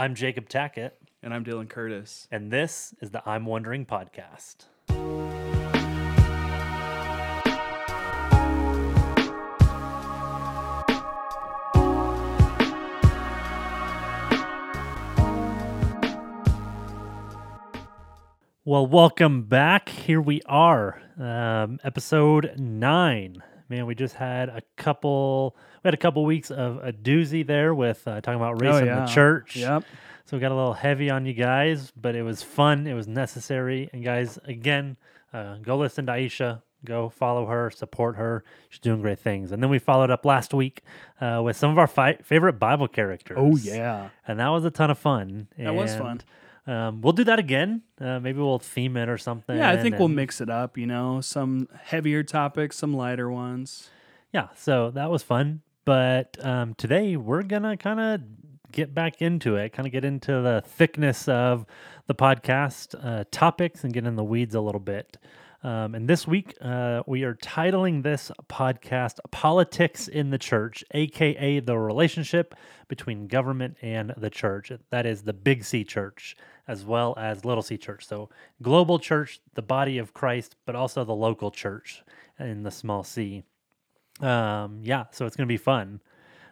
I'm Jacob Tackett, And I'm Dylan Curtis. and this is the I'm Wondering podcast. Well, welcome back. Here we are, um, episode nine. Man, we just had a couple. We had a couple weeks of a doozy there with uh, talking about race in the church. Yep. So we got a little heavy on you guys, but it was fun. It was necessary. And guys, again, uh, go listen to Aisha. Go follow her, support her. She's doing great things. And then we followed up last week uh, with some of our fi- favorite Bible characters. Oh yeah. and that was a ton of fun. That was fun. And, Um, we'll do that again. Uh, maybe we'll theme it or something. Yeah, I think we'll mix it up, you know, some heavier topics, some lighter ones. yeah so that was fun but um, today we're gonna kind of get back into it kind of get into the thickness of the podcast uh, topics and get in the weeds a little bit um, and this week uh, we are titling this podcast politics in the church aka the relationship between government and the church. That is the big c church as well as little c church. So global church the body of christ but also the local church in the small c. Um, yeah, so it's going to be fun.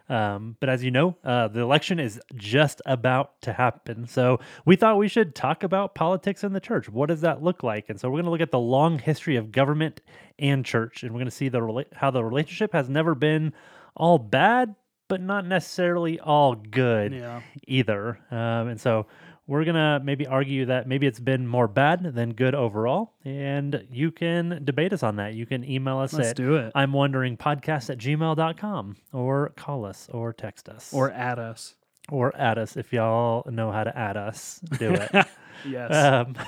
Um, but as you know, uh, the election is just about to happen. So we thought we should talk about politics in the church. What does that look like? And so we're going to look at the long history of government and church, and we're going to see the how the relationship has never been all bad, but not necessarily all good Yeah. either. Um, and so we're going to maybe argue that maybe it's been more bad than good overall. And you can debate us on that. You can email us Let's at do it. I'm wondering podcast at gmail.com or call us or text us Or add us. or add us if y'all know how to add us. Do it. Yes. um, but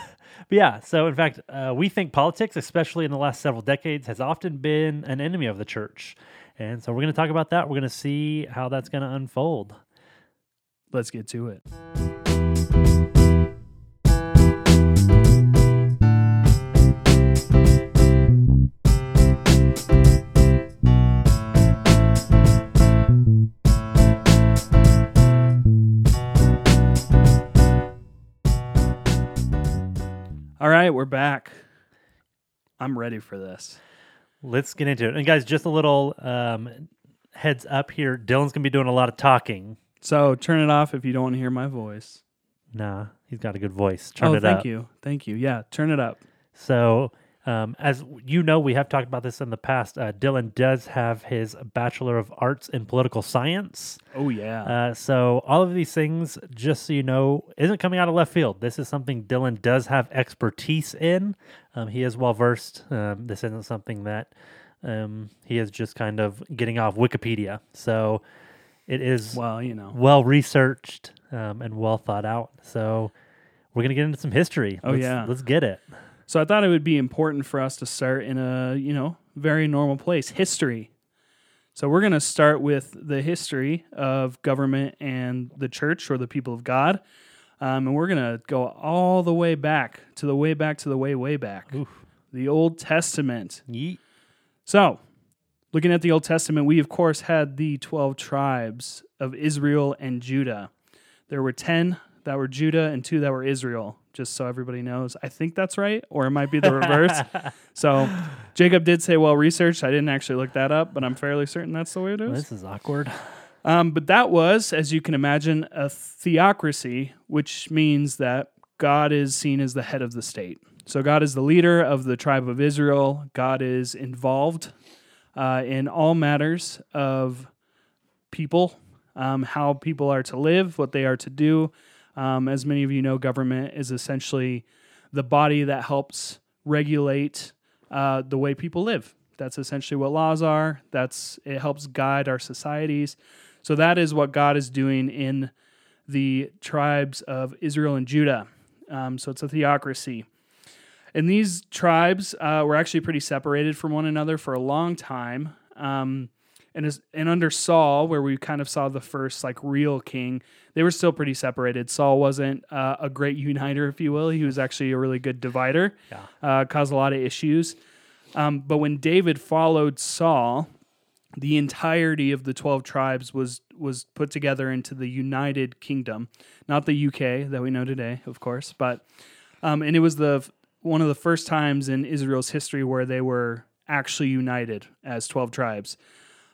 yeah, so in fact, uh, we think politics, especially in the last several decades, has often been an enemy of the church. And so we're going to talk about that. We're going to see how that's going to unfold. Let's get to it. All right, we're back. I'm ready for this. Let's get into it. And guys, just a little um, heads up here. Dylan's going to be doing a lot of talking. So turn it off if you don't want to hear my voice. Nah, he's got a good voice. Turn oh, it thank up. Thank you. Thank you. Yeah, turn it up. So, um, as you know, we have talked about this in the past. Uh, Dylan does have his Bachelor of Arts in Political Science. Oh, yeah. Uh, so, all of these things, just so you know, isn't coming out of left field. This is something Dylan does have expertise in. Um, he is well versed. Um, this isn't something that um, he is just kind of getting off Wikipedia. So, it is well, you know. well researched um, and well thought out. So, we're gonna get into some history. Oh, Let's- yeah. let's get it. So I thought it would be important for us to start in a, you know, very normal place, history. So we're going to start with the history of government and the church or the people of God. Um, and we're going to go all the way back to the way back to the way, way back. Oof. The Old Testament. Yeet. So, looking at the Old Testament, we of course had the 12 tribes of Israel and Judah. There were 10 that were Judah and 2 that were Israel, just so everybody knows. I think that's right, or it might be the reverse. so, Jacob did say well researched. I didn't actually look that up, but I'm fairly certain that's the way it is. This is awkward. Um, but that was, as you can imagine, a theocracy, which means that God is seen as the head of the state. So God is the leader of the tribe of Israel. God is involved uh, in all matters of people, um, how people are to live, what they are to do. Um, as many of you know, government is essentially the body that helps regulate uh, the way people live. That's essentially what laws are. That's it helps guide our societies. So that is what God is doing in the tribes of Israel and Judah. Um, so it's a theocracy. And these tribes uh, were actually pretty separated from one another for a long time. Um, and as, and under Saul, where we kind of saw the first like real king, they were still pretty separated. Saul wasn't uh, a great uniter, if you will. He was actually a really good divider. Yeah. Uh, caused a lot of issues. Um, but when David followed Saul, the entirety of the 12 tribes was was put together into the United Kingdom, not the UK that we know today, of course, but um, and it was the one of the first times in Israel's history where they were actually united as 12 tribes.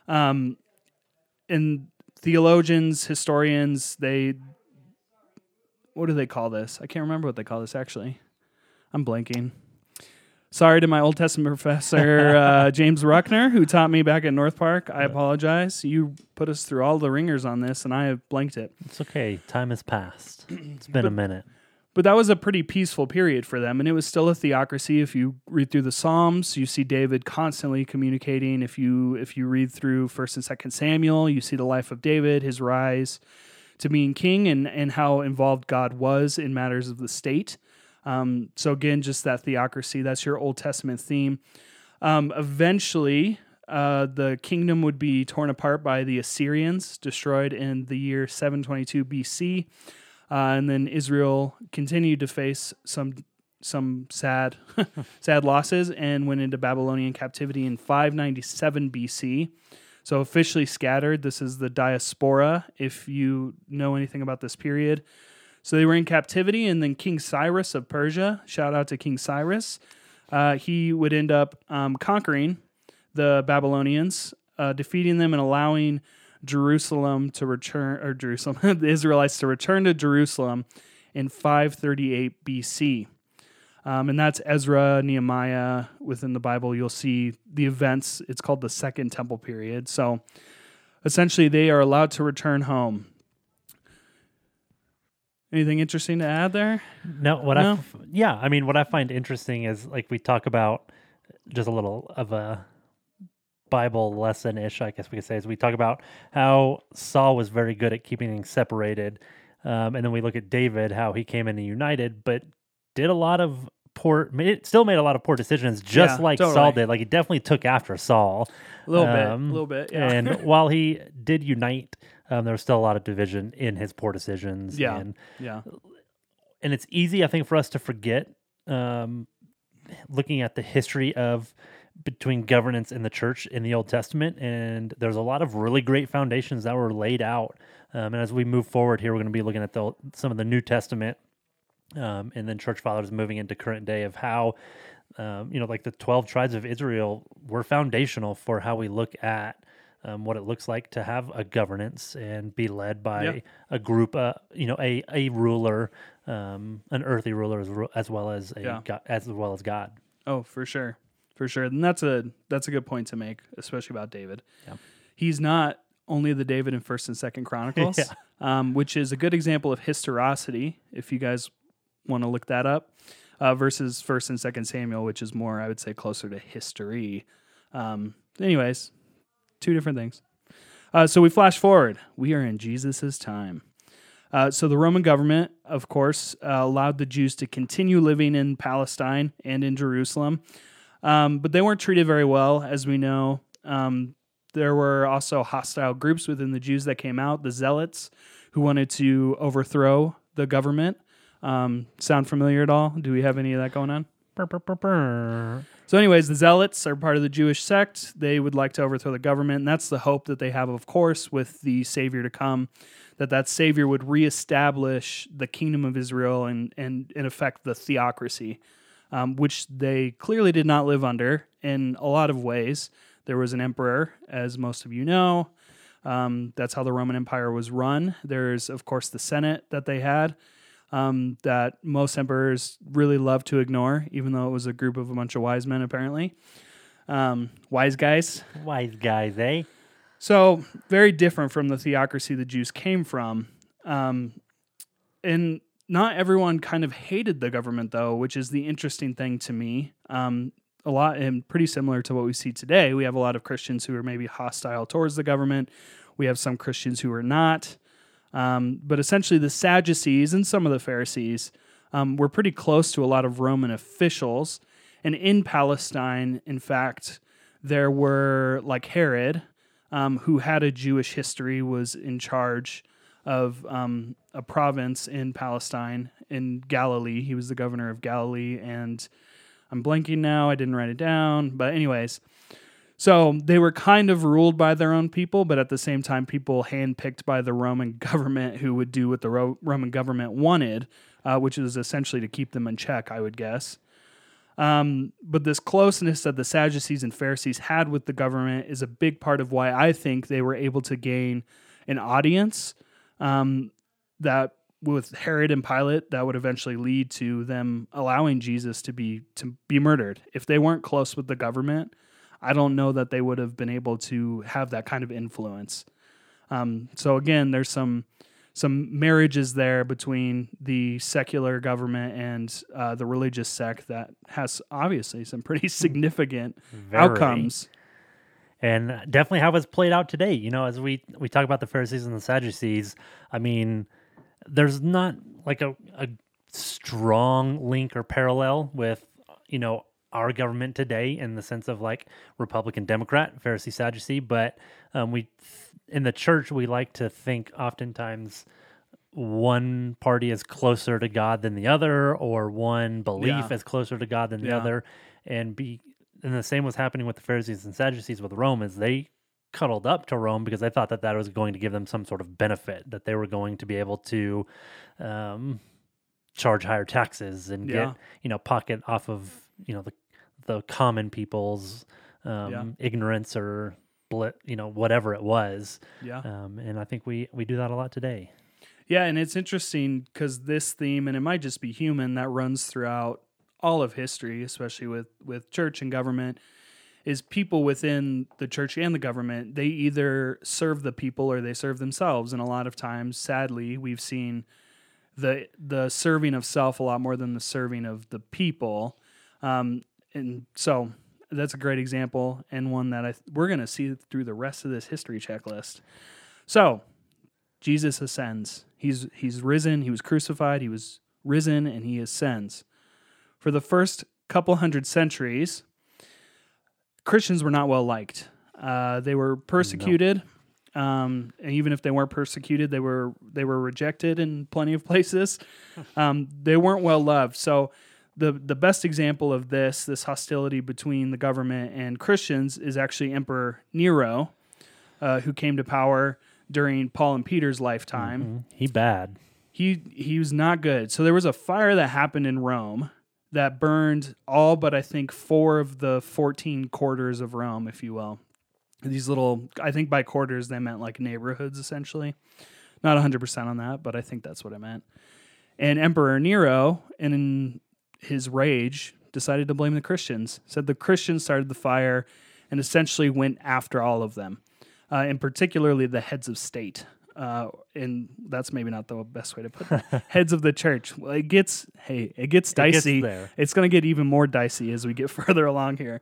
Um, and theologians, historians, they what do they call this? I can't remember what they call this actually. I'm blanking. Sorry to my Old Testament professor, uh, James Ruckner, who taught me back at North Park. I apologize. You put us through all the ringers on this, and I have blanked it. It's okay. Time has passed. It's been a minute. But that was a pretty peaceful period for them, and it was still a theocracy. If you read through the Psalms, you see David constantly communicating. If you if you read through First and Second Samuel, you see the life of David, his rise to being king, and and how involved God was in matters of the state. Um, so again, just that theocracy. That's your Old Testament theme. Um, eventually, uh, the kingdom would be torn apart by the Assyrians, destroyed in the year 722 BC, uh, and then Israel continued to face some some sad sad losses and went into Babylonian captivity in 597 BC. So officially scattered. This is the diaspora. If you know anything about this period, so they were in captivity, and then King Cyrus of Persia, shout out to King Cyrus, uh, he would end up um, conquering the Babylonians, uh, defeating them and allowing Jerusalem to return, or Jerusalem, the Israelites to return to Jerusalem in 538 BC. Um, and that's Ezra, Nehemiah. Within the Bible, you'll see the events. It's called the Second Temple period. So essentially, they are allowed to return home. Anything interesting to add there? No, what No? I yeah, I mean, what I find interesting is like we talk about just a little of a Bible lesson ish, I guess we could say, is we talk about how Saul was very good at keeping things separated, um, and then we look at David, how he came in and united, but did a lot of poor, made, still made a lot of poor decisions, just Yeah, like Saul did. Like he definitely took after Saul. A little bit, a Um, little bit. Yeah. And while he did unite, um, there was still a lot of division in his poor decisions. Yeah. And yeah. and it's easy, I think, for us to forget um, looking at the history of between governance in the church in the Old Testament. And there's a lot of really great foundations that were laid out. Um, and as we move forward here, we're going to be looking at the, some of the New Testament um, and then church fathers moving into current day of how, um, you know, like the 12 tribes of Israel were foundational for how we look at. Um, what it looks like to have a governance and be led by Yeah. a group, uh, you know, a a ruler, um, an earthly ruler as, as well as a Yeah. God, as well as God. Oh, for sure, for sure, and that's a that's a good point to make, especially about David. Yeah. He's not only the David in First and Second Chronicles, Yeah. um, which is a good example of historicity. If you guys want to look that up, uh, versus First and Second Samuel, which is more, I would say, closer to history. Um, anyways, two different things. Uh, so we flash forward. We are in Jesus's time. Uh, so the Roman government, of course, uh, allowed the Jews to continue living in Palestine and in Jerusalem, um, but they weren't treated very well, as we know. Um, there were also hostile groups within the Jews that came out, the Zealots, who wanted to overthrow the government. Um, sound familiar at all? Do we have any of that going on? Brr, brr, brr. So, anyways, the Zealots are part of the Jewish sect. They would like to overthrow the government, and that's the hope that they have, of course, with the Savior to come, that that Savior would reestablish the kingdom of Israel and, and in effect, the theocracy, um, which they clearly did not live under in a lot of ways. There was an emperor, as most of you know. Um, that's how the Roman Empire was run. There's, of course, the Senate that they had um, that most emperors really love to ignore, even though it was a group of a bunch of wise men, apparently. Um, wise guys. Wise guys, eh? So, very different from the theocracy the Jews came from. Um, and not everyone kind of hated the government, though, which is the interesting thing to me. Um, a lot and pretty similar to what we see today. We have a lot of Christians who are maybe hostile towards the government. We have some Christians who are not. Um, but essentially, the Sadducees and some of the Pharisees um, were pretty close to a lot of Roman officials. And in Palestine, in fact, there were like Herod, um, who had a Jewish history, was in charge of um, a province in Palestine in Galilee. He was the governor of Galilee, and I'm blanking now. I didn't write it down, but anyways. So they were kind of ruled by their own people, but at the same time, people handpicked by the Roman government who would do what the Ro- Roman government wanted, uh, which is essentially to keep them in check, I would guess. Um, but this closeness that the Sadducees and Pharisees had with the government is a big part of why I think they were able to gain an audience um, that with Herod and Pilate that would eventually lead to them allowing Jesus to be to be murdered. If they weren't close with the government, I don't know that they would have been able to have that kind of influence. Um, so again, there's some some marriages there between the secular government and uh, the religious sect that has obviously some pretty significant Very. outcomes. And definitely how it's played out today. You know, as we we talk about the Pharisees and the Sadducees, I mean, there's not like a, a strong link or parallel with you know our government today in the sense of like Republican, Democrat, Pharisee, Sadducee, but um, we in the church we like to think oftentimes one party is closer to God than the other, or one belief Yeah. is closer to God than the Yeah. other, and be and the same was happening with the Pharisees and Sadducees with Rome, is they cuddled up to Rome because they thought that that was going to give them some sort of benefit, that they were going to be able to um, charge higher taxes and Yeah. get you know pocket off of you know the the common people's um, Yeah. ignorance or blit, you know whatever it was. Yeah. Um, and I think we we do that a lot today. Yeah, and it's interesting because this theme, and it might just be human, that runs throughout all of history, especially with with church and government, is people within the church and the government. They either serve the people or they serve themselves, and a lot of times, sadly, we've seen the the serving of self a lot more than the serving of the people, um, and so that's a great example and one that I we're going to see through the rest of this history checklist. So Jesus ascends. He's he's risen, he was crucified, he was risen and he ascends. For the first couple hundred centuries, Christians were not well liked. Uh, they were persecuted, um, and even if they weren't persecuted, they were they were rejected in plenty of places. Um, they weren't well loved. So the the best example of this this hostility between the government and Christians is actually Emperor Nero, uh, who came to power during Paul and Peter's lifetime. Mhm. He bad. He he was not good. So there was a fire that happened in Rome that burned all but I think four of the 14 quarters of Rome, if you will. These little I think by quarters they meant like neighborhoods essentially. Not 100% on that, but I think that's what it meant. And Emperor Nero in his rage decided to blame the Christians. Said the Christians started the fire and essentially went after all of them. Uh, and particularly the heads of state. Uh, and that's maybe not the best way to put it. heads of the church. Well, it gets hey, it gets It gets dicey. It's going to get even more dicey as we get further along here.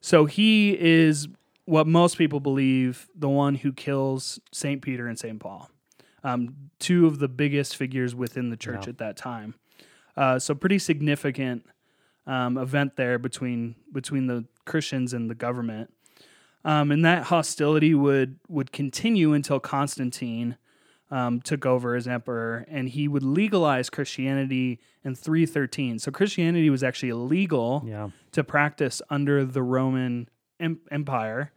So he is what most people believe the one who kills Saint Peter and Saint Paul, um, two of the biggest figures within the church Yeah. at that time. Uh, so pretty significant um, event there between between the Christians and the government. Um, and that hostility would would continue until Constantine um, took over as emperor, and he would legalize Christianity in 313. So Christianity was actually illegal Yeah. to practice under the Roman em- Empire,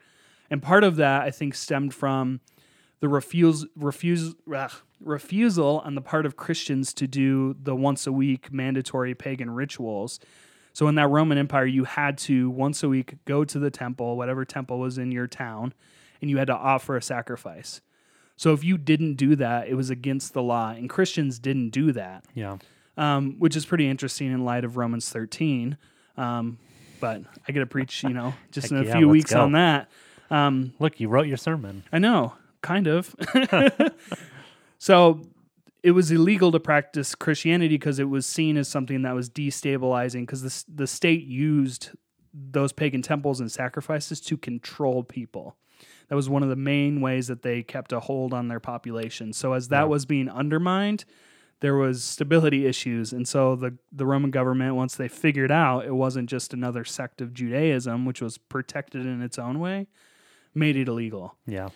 and part of that I think stemmed from the refuse refuse ugh, refusal on the part of Christians to do the once a week mandatory pagan rituals. So in that Roman Empire, you had to once a week go to the temple, whatever temple was in your town, and you had to offer a sacrifice. So if you didn't do that, it was against the law, and Christians didn't do that Yeah. um, which is pretty interesting in light of Romans 13. Um, but I get to preach, you know, just in a yeah, few weeks go. on that. Um, Look, you wrote your sermon. I know, kind of. so it was illegal to practice Christianity because it was seen as something that was destabilizing because the, the state used those pagan temples and sacrifices to control people. That was one of the main ways that they kept a hold on their population. So as that Yeah. was being undermined, there was stability issues, and so the the Roman government, once they figured out it wasn't just another sect of Judaism, which was protected in its own way, made it illegal. Yeah.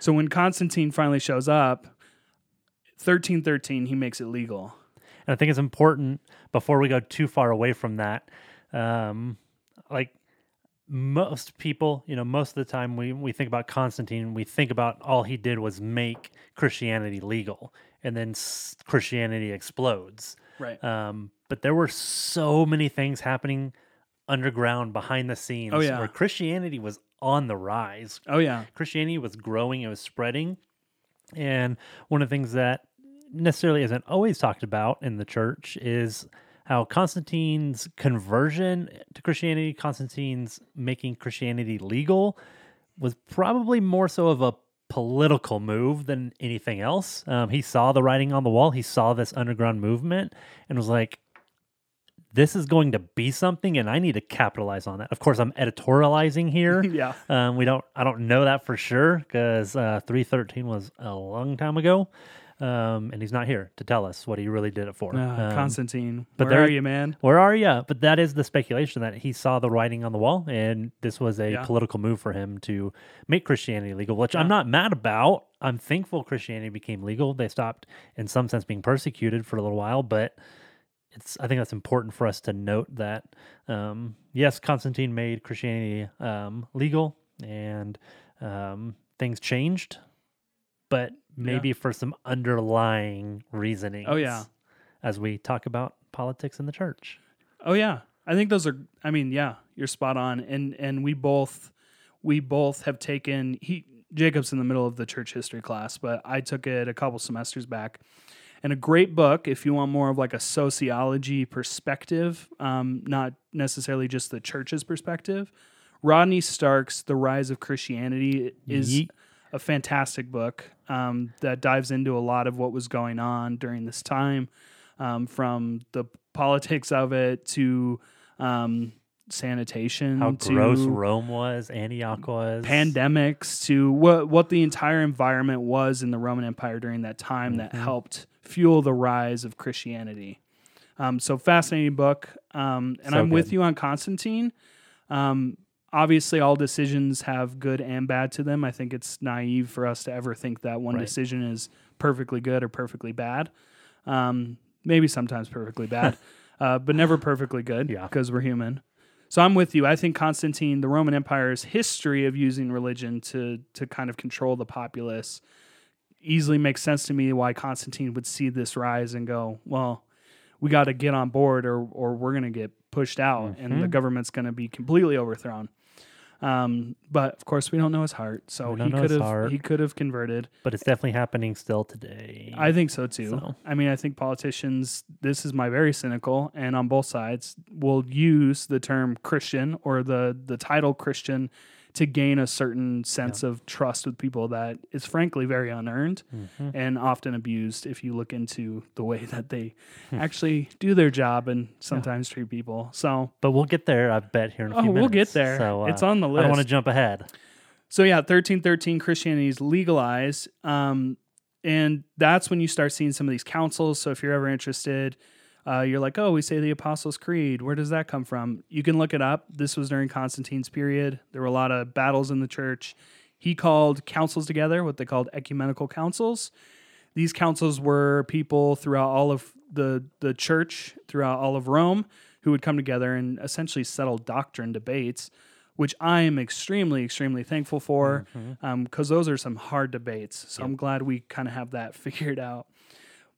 So when Constantine finally shows up, 1313, he makes it legal. And I think it's important before we go too far away from that. Um, like, most people, you know, most of the time we, we think about Constantine, we think about all he did was make Christianity legal, and then s- Christianity explodes. Right. Um, but there were so many things happening underground behind the scenes Oh, yeah. where Christianity was on the rise. oh yeah. Christianity was growing, it was spreading. And one of the things that necessarily isn't always talked about in the church is how Constantine's conversion to Christianity, Constantine's making Christianity legal, was probably more so of a political move than anything else. Um, he saw the writing on the wall, he saw this underground movement, and was like, this is going to be something and I need to capitalize on that. Of course, I'm editorializing here. Yeah. Um, we don't. I don't know that for sure because uh, three thirteen was a long time ago, um, and he's not here to tell us what he really did it for. Ah, Um, Constantine. but where there- are you, man? where are you? But that is the speculation that he saw the writing on the wall, and this was a Yeah. political move for him to make Christianity legal, which I'm not mad about. I'm thankful Christianity became legal. They stopped, in some sense, being persecuted for a little while, but it's. I think that's important for us to note that um, yes, Constantine made Christianity um, legal, and um, things changed, but maybe for some underlying reasoning. Oh, yeah. as we talk about politics in the church. Oh yeah. I think those are I mean, yeah, you're spot on. And and we both we both have taken he Jacob's in the middle of the church history class, but I took it a couple semesters back. And a great book if you want more of like a sociology perspective, um, not necessarily just the church's perspective. Rodney Stark's The Rise of Christianity is Yeet. A fantastic book um, that dives into a lot of what was going on during this time, um, from the politics of it to um, sanitation, How to gross Rome was, Antioch was. pandemics, to what what the entire environment was in the Roman Empire during that time that Mm-hmm. helped fuel the rise of Christianity. Um, so fascinating book, um, and So I'm with you on Constantine. Um, obviously, all decisions have good and bad to them. I think it's naive for us to ever think that one Right. decision is perfectly good or perfectly bad. Um, maybe sometimes perfectly bad, uh, but never perfectly good Yeah. because we're human. So I'm with you. I think Constantine, the Roman Empire's history of using religion to to kind of control the populace, easily makes sense to me why Constantine would see this rise and go, well, we got to get on board or or we're going to get pushed out and Mm-hmm. the government's going to be completely overthrown. Um, but of course, we don't know his heart, so We don't he know could his have heart. he could have converted. but it's definitely happening still today. I think so too. So- I mean, I think politicians, this is my very cynical, and on both sides, will use the term Christian or the the title Christian to gain a certain sense of trust with people that is frankly very unearned Mm-hmm. and often abused if you look into the way that they Hmm. actually do their job and sometimes treat people. So, but we'll get there, I bet, here in a oh, few we'll get there. So, uh, it's on the list. I don't want to jump ahead. So yeah, thirteen thirteen Christianity is legalized, um, and that's when you start seeing some of these councils. So if you're ever interested, uh, you're like, oh, we say the Apostles' Creed. Where does that come from? You can look it up. This was during Constantine's period. There were a lot of battles in the church. He called councils together, what they called ecumenical councils. These councils were people throughout all of the the church, throughout all of Rome, who would come together and essentially settle doctrine debates which I am extremely, extremely thankful for because those are some hard debates. So I'm glad we kind of have that figured out.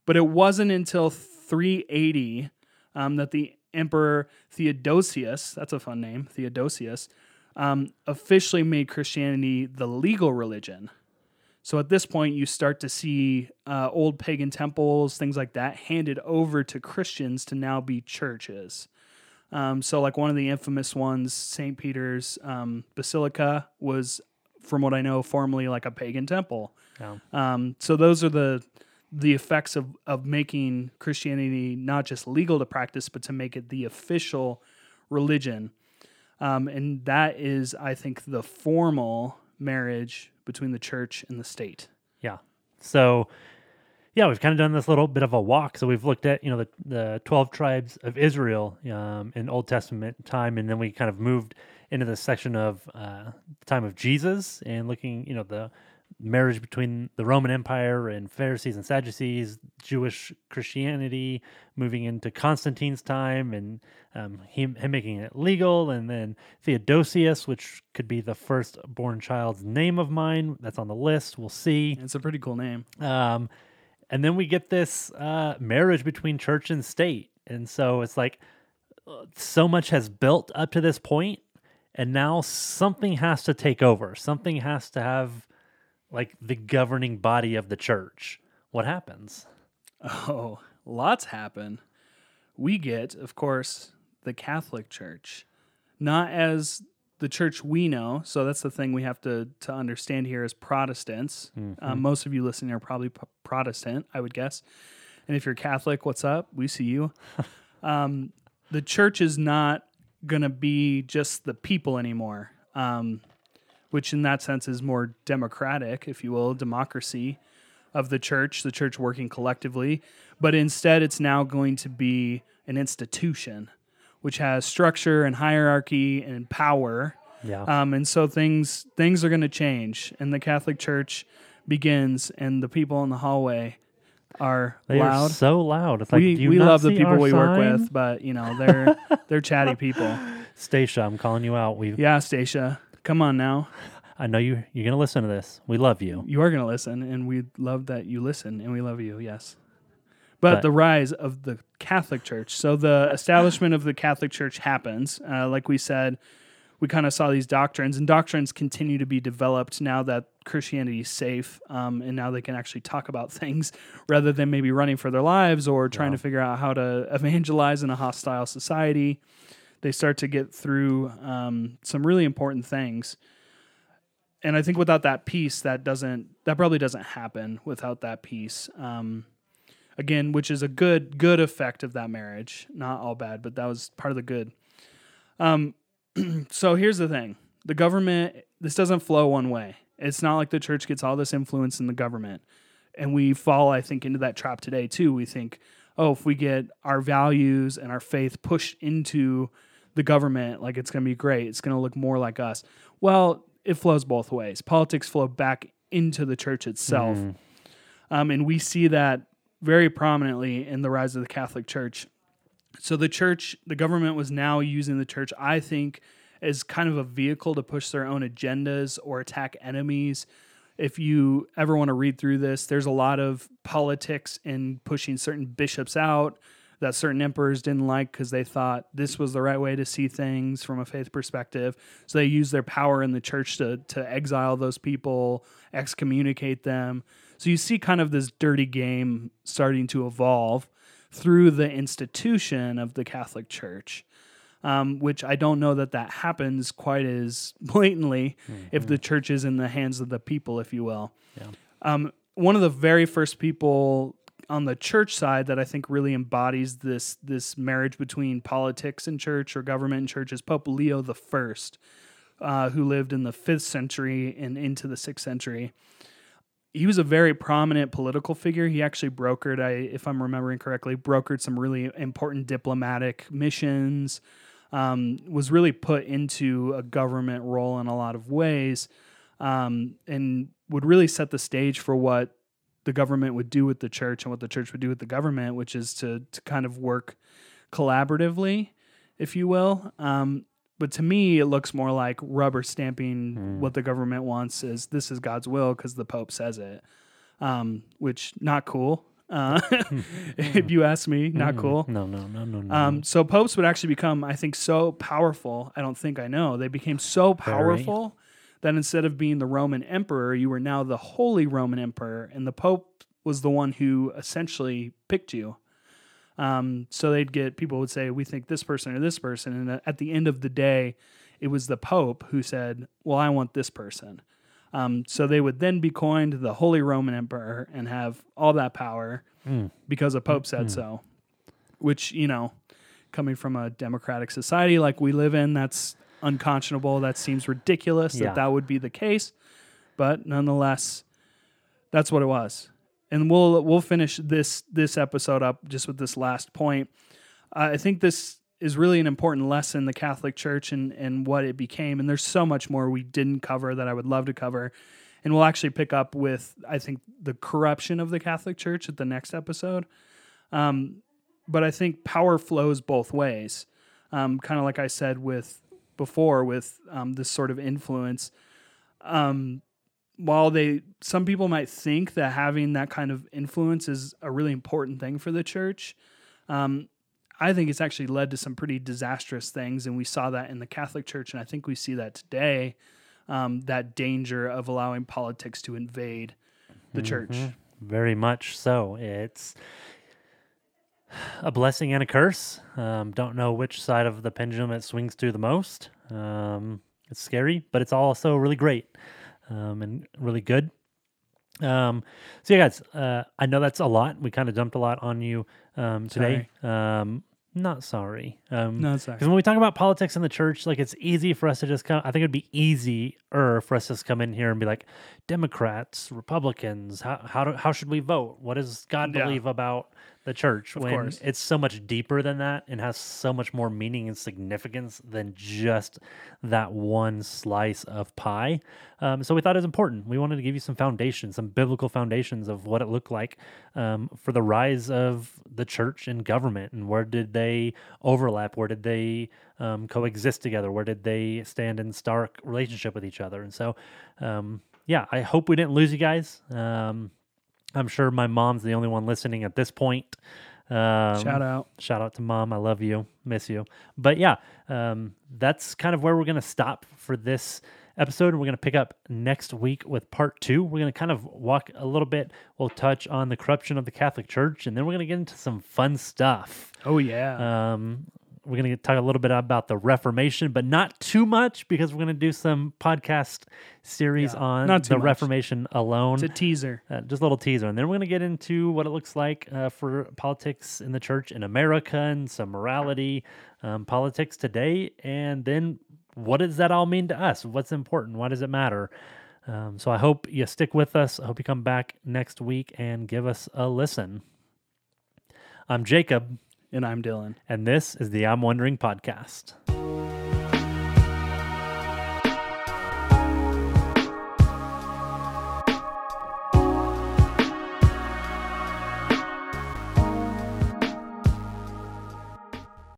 But it wasn't until 380 um, that the Emperor Theodosius, that's a fun name, Theodosius, um, officially made Christianity the legal religion. So at this point, you start to see uh, old pagan temples, things like that, handed over to Christians to now be churches. Um, so, like one of the infamous ones, St. Peter's um, Basilica, was, from what I know, formerly like a pagan temple. Yeah. Um, so those are the the effects of of making Christianity not just legal to practice, but to make it the official religion. Um, and that is, I think, the formal marriage between the church and the state. Yeah. So, yeah, we've kind of done this little bit of a walk. So we've looked at you know the the twelve tribes of Israel um, in Old Testament time, and then we kind of moved into the section of uh, the time of Jesus and looking you know the marriage between the Roman Empire and Pharisees and Sadducees, Jewish Christianity moving into Constantine's time, and um, him, him making it legal, and then Theodosius, which could be the first born child's name of mine. That's on the list. We'll see. It's a pretty cool name. Um, and then we get this uh, marriage between church and state. And so it's like so much has built up to this point, and now something has to take over. Something has to have like the governing body of the church. What happens? Oh, lots happen. We get, of course, the Catholic Church, not as the church we know. So that's the thing we have to to understand here as Protestants. Um, most of you listening are probably p- Protestant, I would guess. And if you're Catholic, what's up? We see you. um, the church is not going to be just the people anymore, um, which in that sense is more democratic, if you will, democracy of the church, the church working collectively. But instead, it's now going to be an institution which has structure and hierarchy and power. Yeah. Um, and so things things are going to change, and the Catholic Church begins, and the people in the hallway are they loud. are so loud. It's like do we we love the people we work with, but you know they're they're chatty people. Stacia, I'm calling you out. We Yeah, Stacia, come on now. I know you you're gonna listen to this. We love you. You are going to listen, and we love that you listen, and we love you. Yes. But, But- the rise of the Catholic Church. So the establishment of the Catholic Church happens. Uh, like we said, we kind of saw these doctrines, and doctrines continue to be developed now that Christianity is safe, um, and now they can actually talk about things rather than maybe running for their lives or trying to figure out how to evangelize in a hostile society. They start to get through um, some really important things and I think without that piece, that doesn't that probably doesn't happen without that piece. Um, again, which is a good good effect of that marriage, not all bad, but that was part of the good. Um, so here's the thing: the government. This doesn't flow one way. It's not like the church gets all this influence in the government, and we fall, I think, into that trap today too. We think, oh, if we get our values and our faith pushed into the government, like it's going to be great. It's going to look more like us. Well, it flows both ways. Politics flow back into the church itself. Mm. Um, and we see that very prominently in the rise of the Catholic Church. So the church, the government was now using the church, I think, as kind of a vehicle to push their own agendas or attack enemies. If you ever want to read through this, there's a lot of politics in pushing certain bishops out that certain emperors didn't like because they thought this was the right way to see things from a faith perspective. So they used their power in the church to to exile those people, excommunicate them. So you see kind of this dirty game starting to evolve through the institution of the Catholic Church. Um, which I don't know that that happens quite as blatantly if the church is in the hands of the people, if you will. Yeah. Um, one of the very first people on the church side that I think really embodies this this marriage between politics and church or government and church is Pope Leo the First, uh, who lived in the fifth century and into the sixth century. He was a very prominent political figure. He actually brokered, I, if I'm remembering correctly, brokered some really important diplomatic missions. Um, was really put into a government role in a lot of ways, um, and would really set the stage for what the government would do with the church and what the church would do with the government, which is to to kind of work collaboratively, if you will. Um, but to me, it looks more like rubber stamping what the government wants is this is God's will because the Pope says it, um, which not cool. Uh, if you ask me, not cool. No, no, no, no, no. Um, so popes would actually become, I think, so powerful. I don't think I know. They became so powerful that instead of being the Roman emperor, you were now the Holy Roman Emperor, and the Pope was the one who essentially picked you. Um, so they'd get people would say, "We think this person or this person," and at the end of the day, it was the Pope who said, "Well, I want this person." Um, so they would then be coined the Holy Roman Emperor and have all that power Mm. because a Pope said so. Which you know, coming from a democratic society like we live in, that's unconscionable. That seems ridiculous Yeah. that that would be the case, but nonetheless, that's what it was. And we'll we'll finish this this episode up just with this last point. Uh, I think this is really an important lesson the Catholic Church and and what it became. And there's so much more we didn't cover that I would love to cover. and we'll actually pick up with I think the corruption of the Catholic Church at the next episode. Um, but I think power flows both ways. Um, kind of like I said with before with um, this sort of influence. Um, while they some people might think that having that kind of influence is a really important thing for the church, um, I think it's actually led to some pretty disastrous things, and we saw that in the Catholic Church, and I think we see that today. Um, that danger of allowing politics to invade the church. Very much so. It's a blessing and a curse. Um, don't know which side of the pendulum it swings to the most. Um, it's scary, but it's also really great um, and really good. Um, so yeah, guys, uh, I know that's a lot. We kind of dumped a lot on you um, today. Um, not sorry. Um, No, right. because when we talk about politics in the church, like it's easy for us to just come. I think it'd be easier for us to just come in here and be like, Democrats, Republicans, how how do, how should we vote? What does God Yeah. believe about the church? Of when course. it's so much deeper than that and has so much more meaning and significance than just that one slice of pie. Um, so we thought it was important. We wanted to give you some foundations, some biblical foundations of what it looked like um, for the rise of the church and government, and where did they overlap? Where did they um, coexist together? Where did they stand in stark relationship with each other? And so, um, yeah, I hope we didn't lose you guys. I'm sure my mom's the only one listening at this point. Um, Shout out. Shout out to mom. I love you. Miss you. But yeah, um, that's kind of where we're going to stop for this episode. And we're going to pick up next week with part two. We're going to kind of walk a little bit. We'll touch on the corruption of the Catholic Church. And then we're going to get into some fun stuff. Oh yeah. Um, we're going to talk a little bit about the Reformation, but not too much because we're going to do some podcast series Yeah, on not the much. Reformation alone. it's a teaser. Uh, just a little teaser. And then we're going to get into what it looks like uh, for politics in the church in America and some morality, um, politics today. And then what does that all mean to us? What's important? Why does it matter? Um, so I hope you stick with us. I hope you come back next week and give us a listen. I'm Jacob, And I'm Dylan. and this is the I'm Wondering podcast.